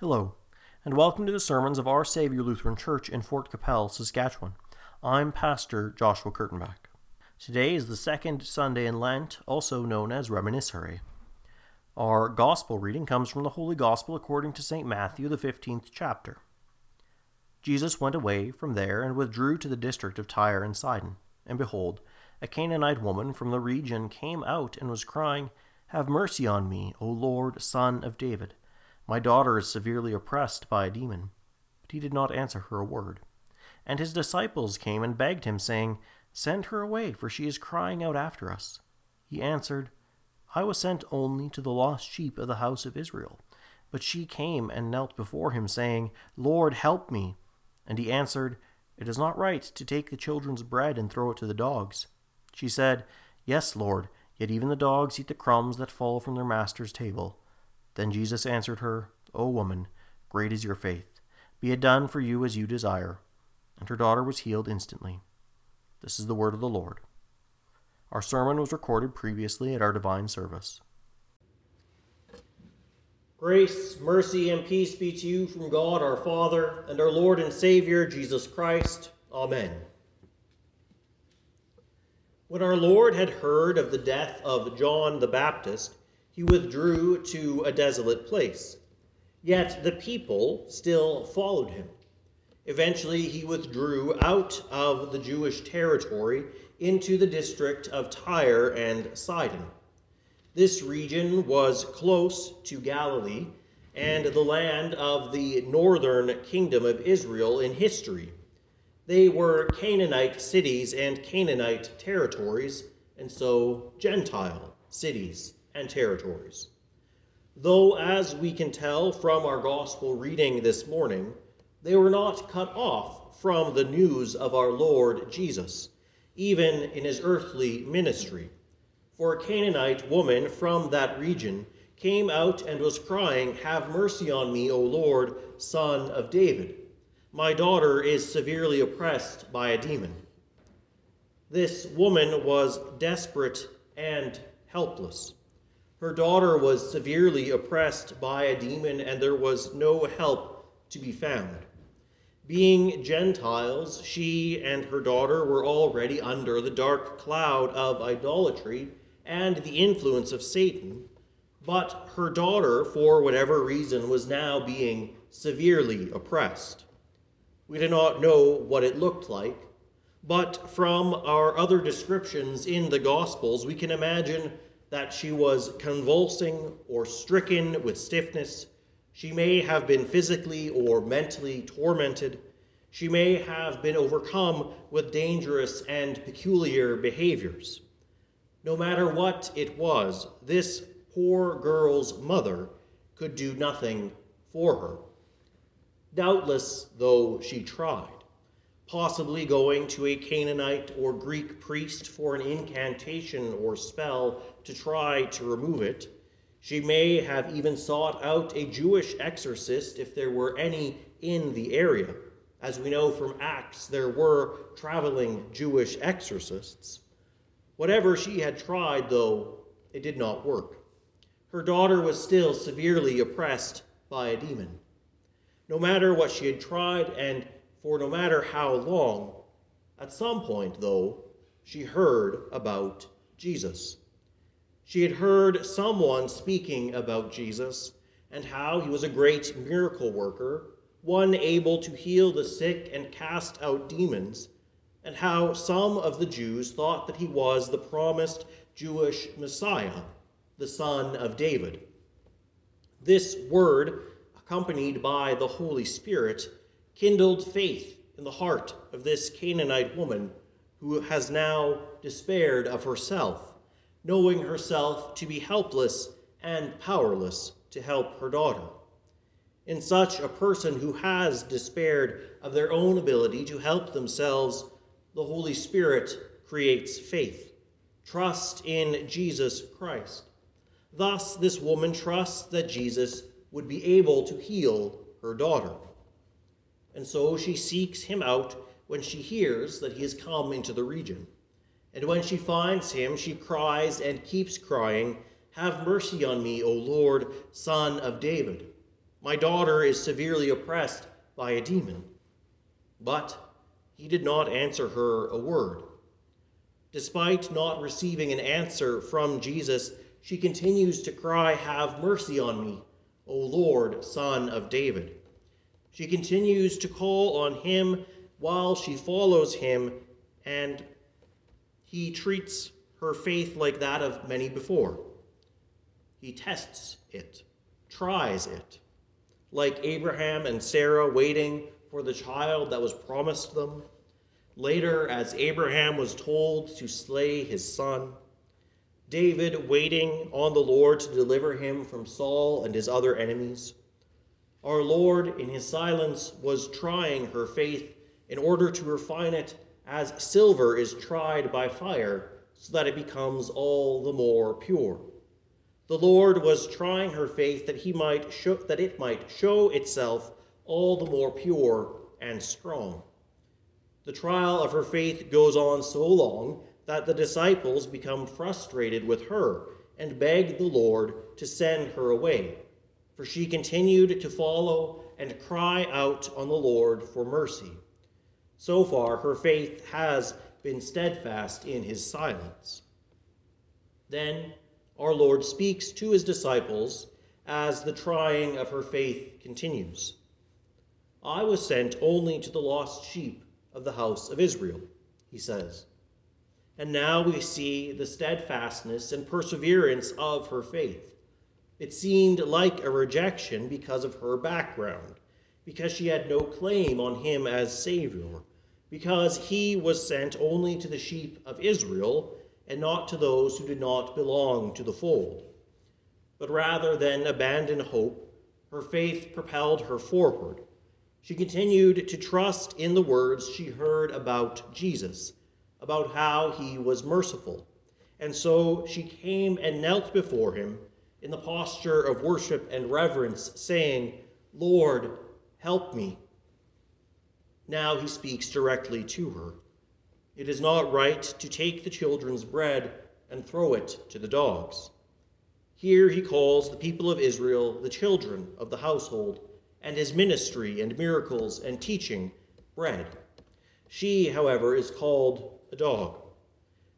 Hello, and welcome to the sermons of Our Savior Lutheran Church in Fort Qu'Appelle, Saskatchewan. I'm Pastor Joshua Kurtenbach. Today is the second Sunday in Lent, also known as Reminiscere. Our Gospel reading comes from the Holy Gospel according to St. Matthew, the 15th chapter. Jesus went away from there and withdrew to the district of Tyre and Sidon. And behold, a Canaanite woman from the region came out and was crying, Have mercy on me, O Lord, Son of David. My daughter is severely oppressed by a demon. But he did not answer her a word. And his disciples came and begged him, saying, Send her away, for she is crying out after us. He answered, I was sent only to the lost sheep of the house of Israel. But she came and knelt before him, saying, Lord, help me. And he answered, It is not right to take the children's bread and throw it to the dogs. She said, Yes, Lord, yet even the dogs eat the crumbs that fall from their master's table. Then Jesus answered her, O woman, great is your faith. Be it done for you as you desire. And her daughter was healed instantly. This is the word of the Lord. Our sermon was recorded previously at our divine service. Grace, mercy, and peace be to you from God our Father and our Lord and Savior Jesus Christ. Amen. When our Lord had heard of the death of John the Baptist, he withdrew to a desolate place. Yet the people still followed him. Eventually, he withdrew out of the Jewish territory into the district of Tyre and Sidon. This region was close to Galilee and the land of the northern kingdom of Israel in history. They were Canaanite cities and Canaanite territories, and so Gentile cities and territories. Though, as we can tell from our gospel reading this morning, they were not cut off from the news of our Lord Jesus, even in his earthly ministry. For a Canaanite woman from that region came out and was crying, Have mercy on me, O Lord, son of David. My daughter is severely oppressed by a demon. This woman was desperate and helpless. Her daughter was severely oppressed by a demon, and there was no help to be found. Being Gentiles, she and her daughter were already under the dark cloud of idolatry and the influence of Satan, but her daughter, for whatever reason, was now being severely oppressed. We do not know what it looked like, but from our other descriptions in the Gospels, we can imagine that she was convulsing or stricken with stiffness. She may have been physically or mentally tormented. She may have been overcome with dangerous and peculiar behaviors. No matter what it was, this poor girl's mother could do nothing for her. Doubtless, though she tried, possibly going to a Canaanite or Greek priest for an incantation or spell to try to remove it. She may have even sought out a Jewish exorcist if there were any in the area. As we know from Acts, there were traveling Jewish exorcists. Whatever she had tried, though, it did not work. Her daughter was still severely oppressed by a demon. No matter what she had tried, and for no matter how long, at some point, though, she heard about Jesus. She had heard someone speaking about Jesus and how he was a great miracle worker, one able to heal the sick and cast out demons, and how some of the Jews thought that he was the promised Jewish Messiah, the son of David. This word, accompanied by the Holy Spirit, kindled faith in the heart of this Canaanite woman who has now despaired of herself knowing herself to be helpless and powerless to help her daughter. In such a person who has despaired of their own ability to help themselves, the Holy Spirit creates faith, trust in Jesus Christ. Thus, this woman trusts that Jesus would be able to heal her daughter. And so she seeks him out when she hears that he has come into the region. And when she finds him, she cries and keeps crying, Have mercy on me, O Lord, Son of David. My daughter is severely oppressed by a demon. But he did not answer her a word. Despite not receiving an answer from Jesus, she continues to cry, Have mercy on me, O Lord, Son of David. She continues to call on him while she follows him, and he treats her faith like that of many before. He tests it, tries it, like Abraham and Sarah waiting for the child that was promised them. Later, as Abraham was told to slay his son, David waiting on the Lord to deliver him from Saul and his other enemies. Our Lord, in his silence, was trying her faith in order to refine it as silver is tried by fire, so that it becomes all the more pure. The Lord was trying her faith that he might show, that it might show itself all the more pure and strong. The trial of her faith goes on so long that the disciples become frustrated with her and beg the Lord to send her away, for she continued to follow and cry out on the Lord for mercy. So far, her faith has been steadfast in his silence. Then our Lord speaks to his disciples as the trying of her faith continues. I was sent only to the lost sheep of the house of Israel, he says. And now we see the steadfastness and perseverance of her faith. It seemed like a rejection because of her background, because she had no claim on him as Savior, because he was sent only to the sheep of Israel and not to those who did not belong to the fold. But rather than abandon hope, her faith propelled her forward she continued to trust in the words she heard about Jesus, about how he was merciful. And so she came and knelt before him in the posture of worship and reverence, saying, Lord, help me. Now he speaks directly to her. It is not right to take the children's bread and throw it to the dogs. Here he calls the people of Israel the children of the household and his ministry and miracles and teaching bread. She, however, is called a dog.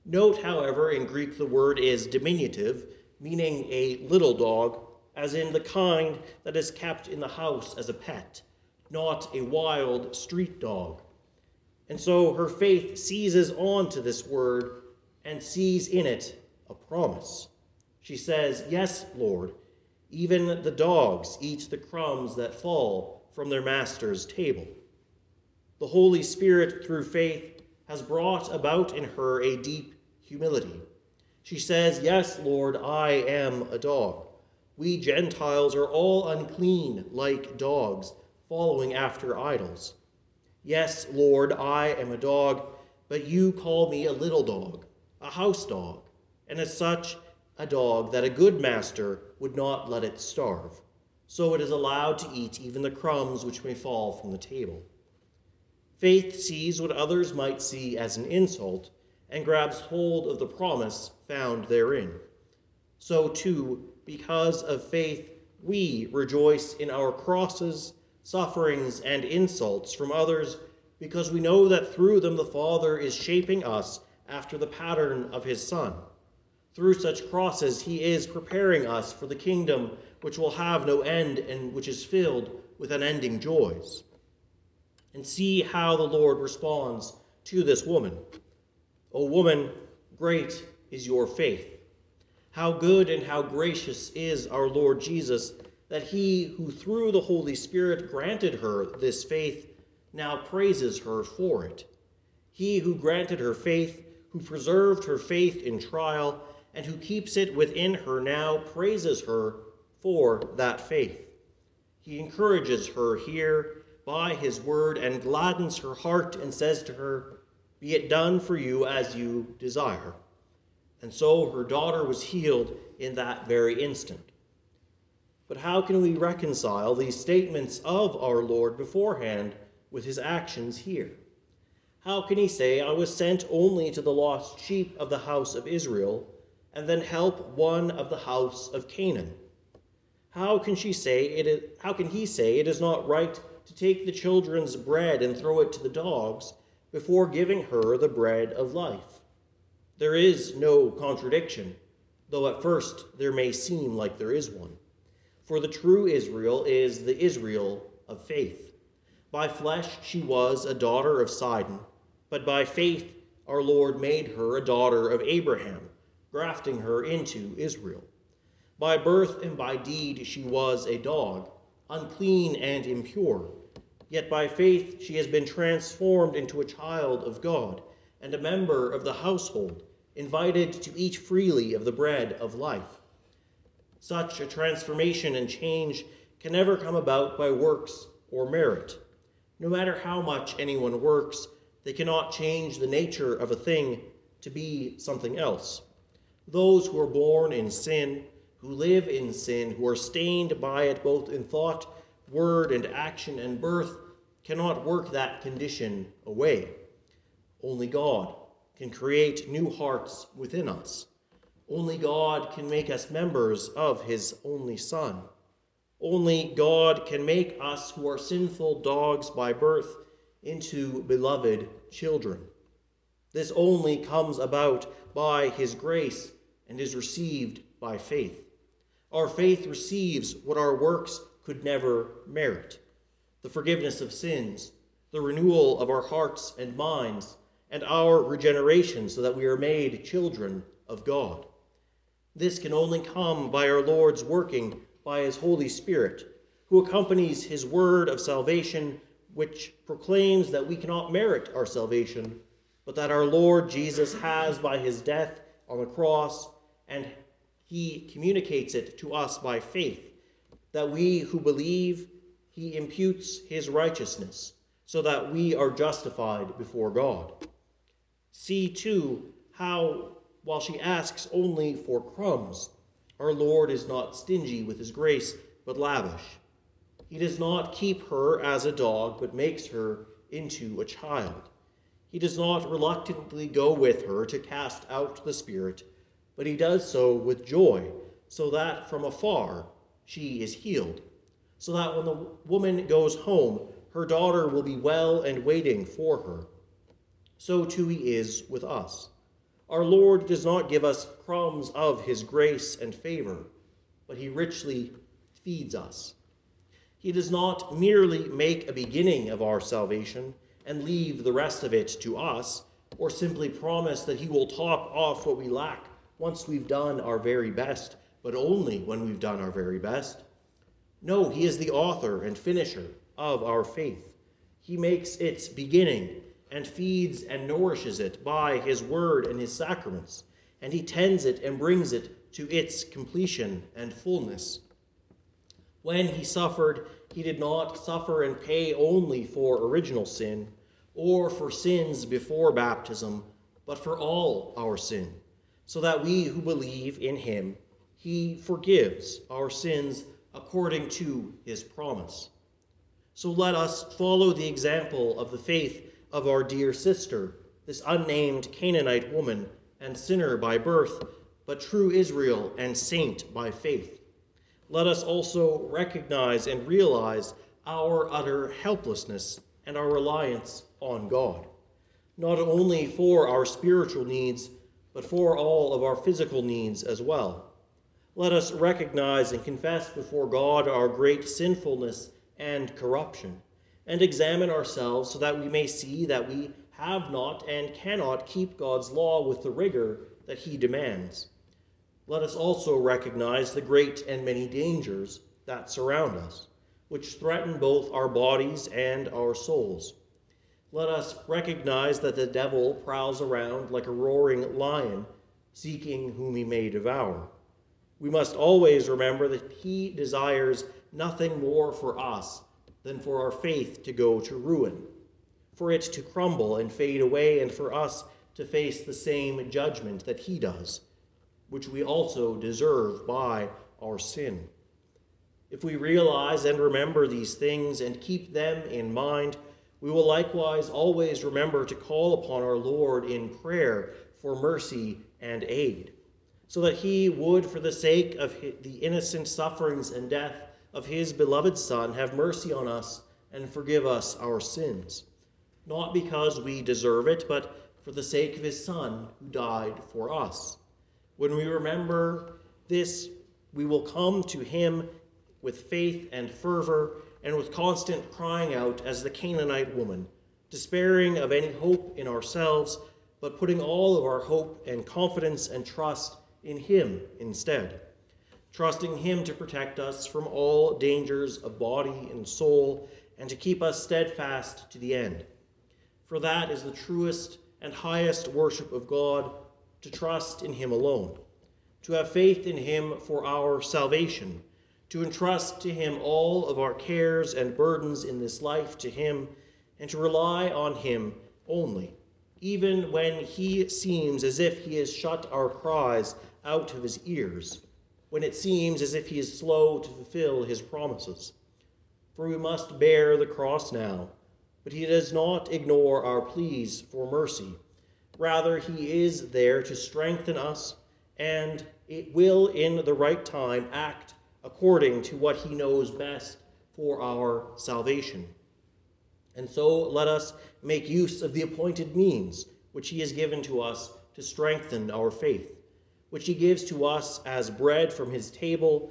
Note, however, in Greek the word is diminutive, meaning a little dog, as in the kind that is kept in the house as a pet, not a wild street dog. And so her faith seizes on to this word and sees in it a promise. She says, Yes, Lord, even the dogs eat the crumbs that fall from their master's table. The Holy Spirit, through faith, has brought about in her a deep humility. She says, Yes, Lord, I am a dog. We Gentiles are all unclean like dogs, following after idols. Yes, Lord, I am a dog, but you call me a little dog, a house dog, and as such, a dog that a good master would not let it starve. So it is allowed to eat even the crumbs which may fall from the table. Faith sees what others might see as an insult and grabs hold of the promise found therein. So, too, because of faith, we rejoice in our crosses, sufferings, and insults from others because we know that through them the Father is shaping us after the pattern of his Son. Through such crosses, he is preparing us for the kingdom which will have no end and which is filled with unending joys. And see how the Lord responds to this woman. O woman, great is your faith. How good and how gracious is our Lord Jesus that he who through the Holy Spirit granted her this faith now praises her for it. He who granted her faith, who preserved her faith in trial, and who keeps it within her now praises her for that faith. He encourages her here by his word and gladdens her heart and says to her, Be it done for you as you desire. And so her daughter was healed in that very instant. But how can we reconcile these statements of our Lord beforehand with his actions here? How can he say, I was sent only to the lost sheep of the house of Israel? and then help one of the house of Canaan? how can she say it is, how can he say it is not right to take the children's bread and throw it to the dogs before giving her the bread of life? There is no contradiction, though at first there may seem like there is one. For the true Israel is the Israel of faith. By flesh she was a daughter of Sidon, but by faith our Lord made her a daughter of Abraham, grafting her into Israel. By birth and by deed she was a dog, unclean and impure. Yet by faith she has been transformed into a child of God and a member of the household, invited to eat freely of the bread of life. Such a transformation and change can never come about by works or merit. No matter how much anyone works, they cannot change the nature of a thing to be something else. Those who are born in sin, who live in sin, who are stained by it both in thought, word, and action and birth, cannot work that condition away. Only God can create new hearts within us. Only God can make us members of His only Son. Only God can make us who are sinful dogs by birth into beloved children. This only comes about by His grace and is received by faith. Our faith receives what our works could never merit the forgiveness of sins, the renewal of our hearts and minds, and our regeneration so that we are made children of God. This can only come by our Lord's working by his Holy Spirit, who accompanies his word of salvation, which proclaims that we cannot merit our salvation, but that our Lord Jesus has by his death on the cross and he communicates it to us by faith, that we who believe, he imputes his righteousness, so that we are justified before God. See, too, how, while she asks only for crumbs, our Lord is not stingy with his grace, but lavish. He does not keep her as a dog, but makes her into a child. He does not reluctantly go with her to cast out the spirit but he does so with joy, so that from afar she is healed. So that when the woman goes home, her daughter will be well and waiting for her. So too he is with us. Our Lord does not give us crumbs of his grace and favor, but he richly feeds us. He does not merely make a beginning of our salvation and leave the rest of it to us, or simply promise that he will top off what we lack once we've done our very best, but only when we've done our very best. No, He is the author and finisher of our faith. He makes its beginning and feeds and nourishes it by His word and His sacraments, and He tends it and brings it to its completion and fullness. When He suffered, He did not suffer and pay only for original sin or for sins before baptism, but for all our sin so that we who believe in him, he forgives our sins according to his promise. So let us follow the example of the faith of our dear sister, this unnamed Canaanite woman and sinner by birth, but true Israel and saint by faith. Let us also recognize and realize our utter helplessness and our reliance on God, not only for our spiritual needs but for all of our physical needs as well. Let us recognize and confess before God our great sinfulness and corruption, and examine ourselves so that we may see that we have not and cannot keep God's law with the rigor that He demands. Let us also recognize the great and many dangers that surround us, which threaten both our bodies and our souls let us recognize that the devil prowls around like a roaring lion, seeking whom he may devour. We must always remember that he desires nothing more for us than for our faith to go to ruin, for it to crumble and fade away, and for us to face the same judgment that he does, which we also deserve by our sin. If we realize and remember these things and keep them in mind, we will likewise always remember to call upon our Lord in prayer for mercy and aid. So that he would, for the sake of the innocent sufferings and death of his beloved Son, have mercy on us and forgive us our sins, not because we deserve it, but for the sake of his Son who died for us. When we remember this, we will come to him with faith and fervor and with constant crying out as the Canaanite woman, despairing of any hope in ourselves, but putting all of our hope and confidence and trust in Him instead, trusting Him to protect us from all dangers of body and soul and to keep us steadfast to the end. For that is the truest and highest worship of God, to trust in Him alone, to have faith in Him for our salvation, to entrust to Him all of our cares and burdens in this life to Him, and to rely on Him only, even when He seems as if He has shut our cries out of his ears, when it seems as if he is slow to fulfill his promises. For we must bear the cross now, but he does not ignore our pleas for mercy. Rather, he is there to strengthen us, and it will, in the right time, act according to what he knows best for our salvation. And so let us make use of the appointed means which he has given to us to strengthen our faith which he gives to us as bread from his table,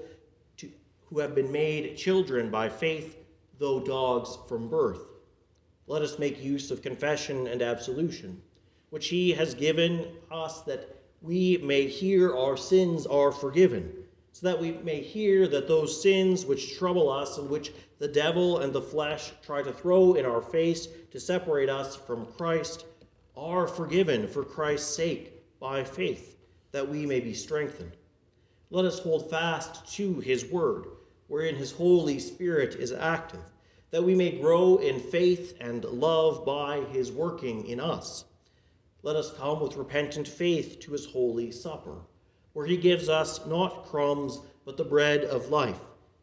to, who have been made children by faith, though dogs from birth. Let us make use of confession and absolution, which he has given us that we may hear our sins are forgiven, so that we may hear that those sins which trouble us and which the devil and the flesh try to throw in our face to separate us from Christ are forgiven for Christ's sake by faith that we may be strengthened. Let us hold fast to his word, wherein his Holy Spirit is active, that we may grow in faith and love by his working in us. Let us come with repentant faith to his holy supper, where he gives us not crumbs, but the bread of life,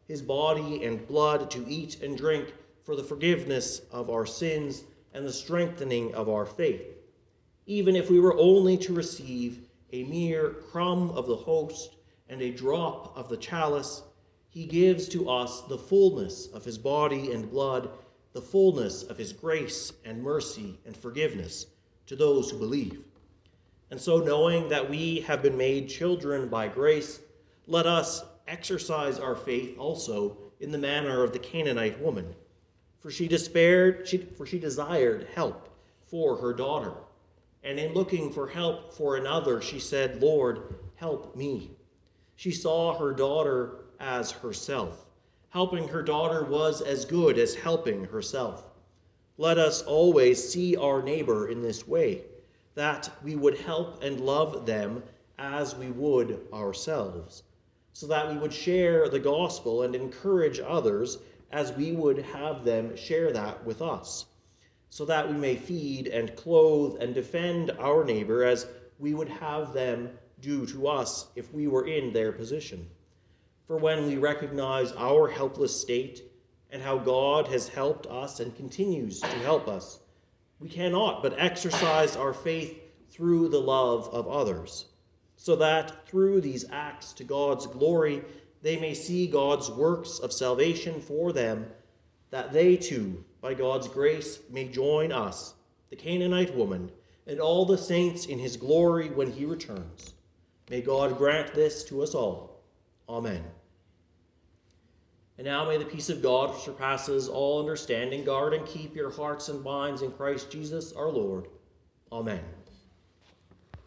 his body and blood to eat and drink for the forgiveness of our sins and the strengthening of our faith, even if we were only to receive a mere crumb of the host and a drop of the chalice, he gives to us the fullness of his body and blood, the fullness of his grace and mercy and forgiveness to those who believe. And so, knowing that we have been made children by grace, let us exercise our faith also in the manner of the Canaanite woman. For she despaired, she, for she desired help for her daughter. And in looking for help for another, she said, Lord, help me. She saw her daughter as herself. Helping her daughter was as good as helping herself. Let us always see our neighbor in this way, that we would help and love them as we would ourselves, so that we would share the gospel and encourage others as we would have them share that with us so that we may feed and clothe and defend our neighbor as we would have them do to us if we were in their position. For when we recognize our helpless state and how God has helped us and continues to help us, we cannot but exercise our faith through the love of others, so that through these acts to God's glory, they may see God's works of salvation for them, that they too by God's grace, may join us, the Canaanite woman, and all the saints in his glory when he returns. May God grant this to us all. Amen. And now may the peace of God, which surpasses all understanding, guard and keep your hearts and minds in Christ Jesus our Lord. Amen.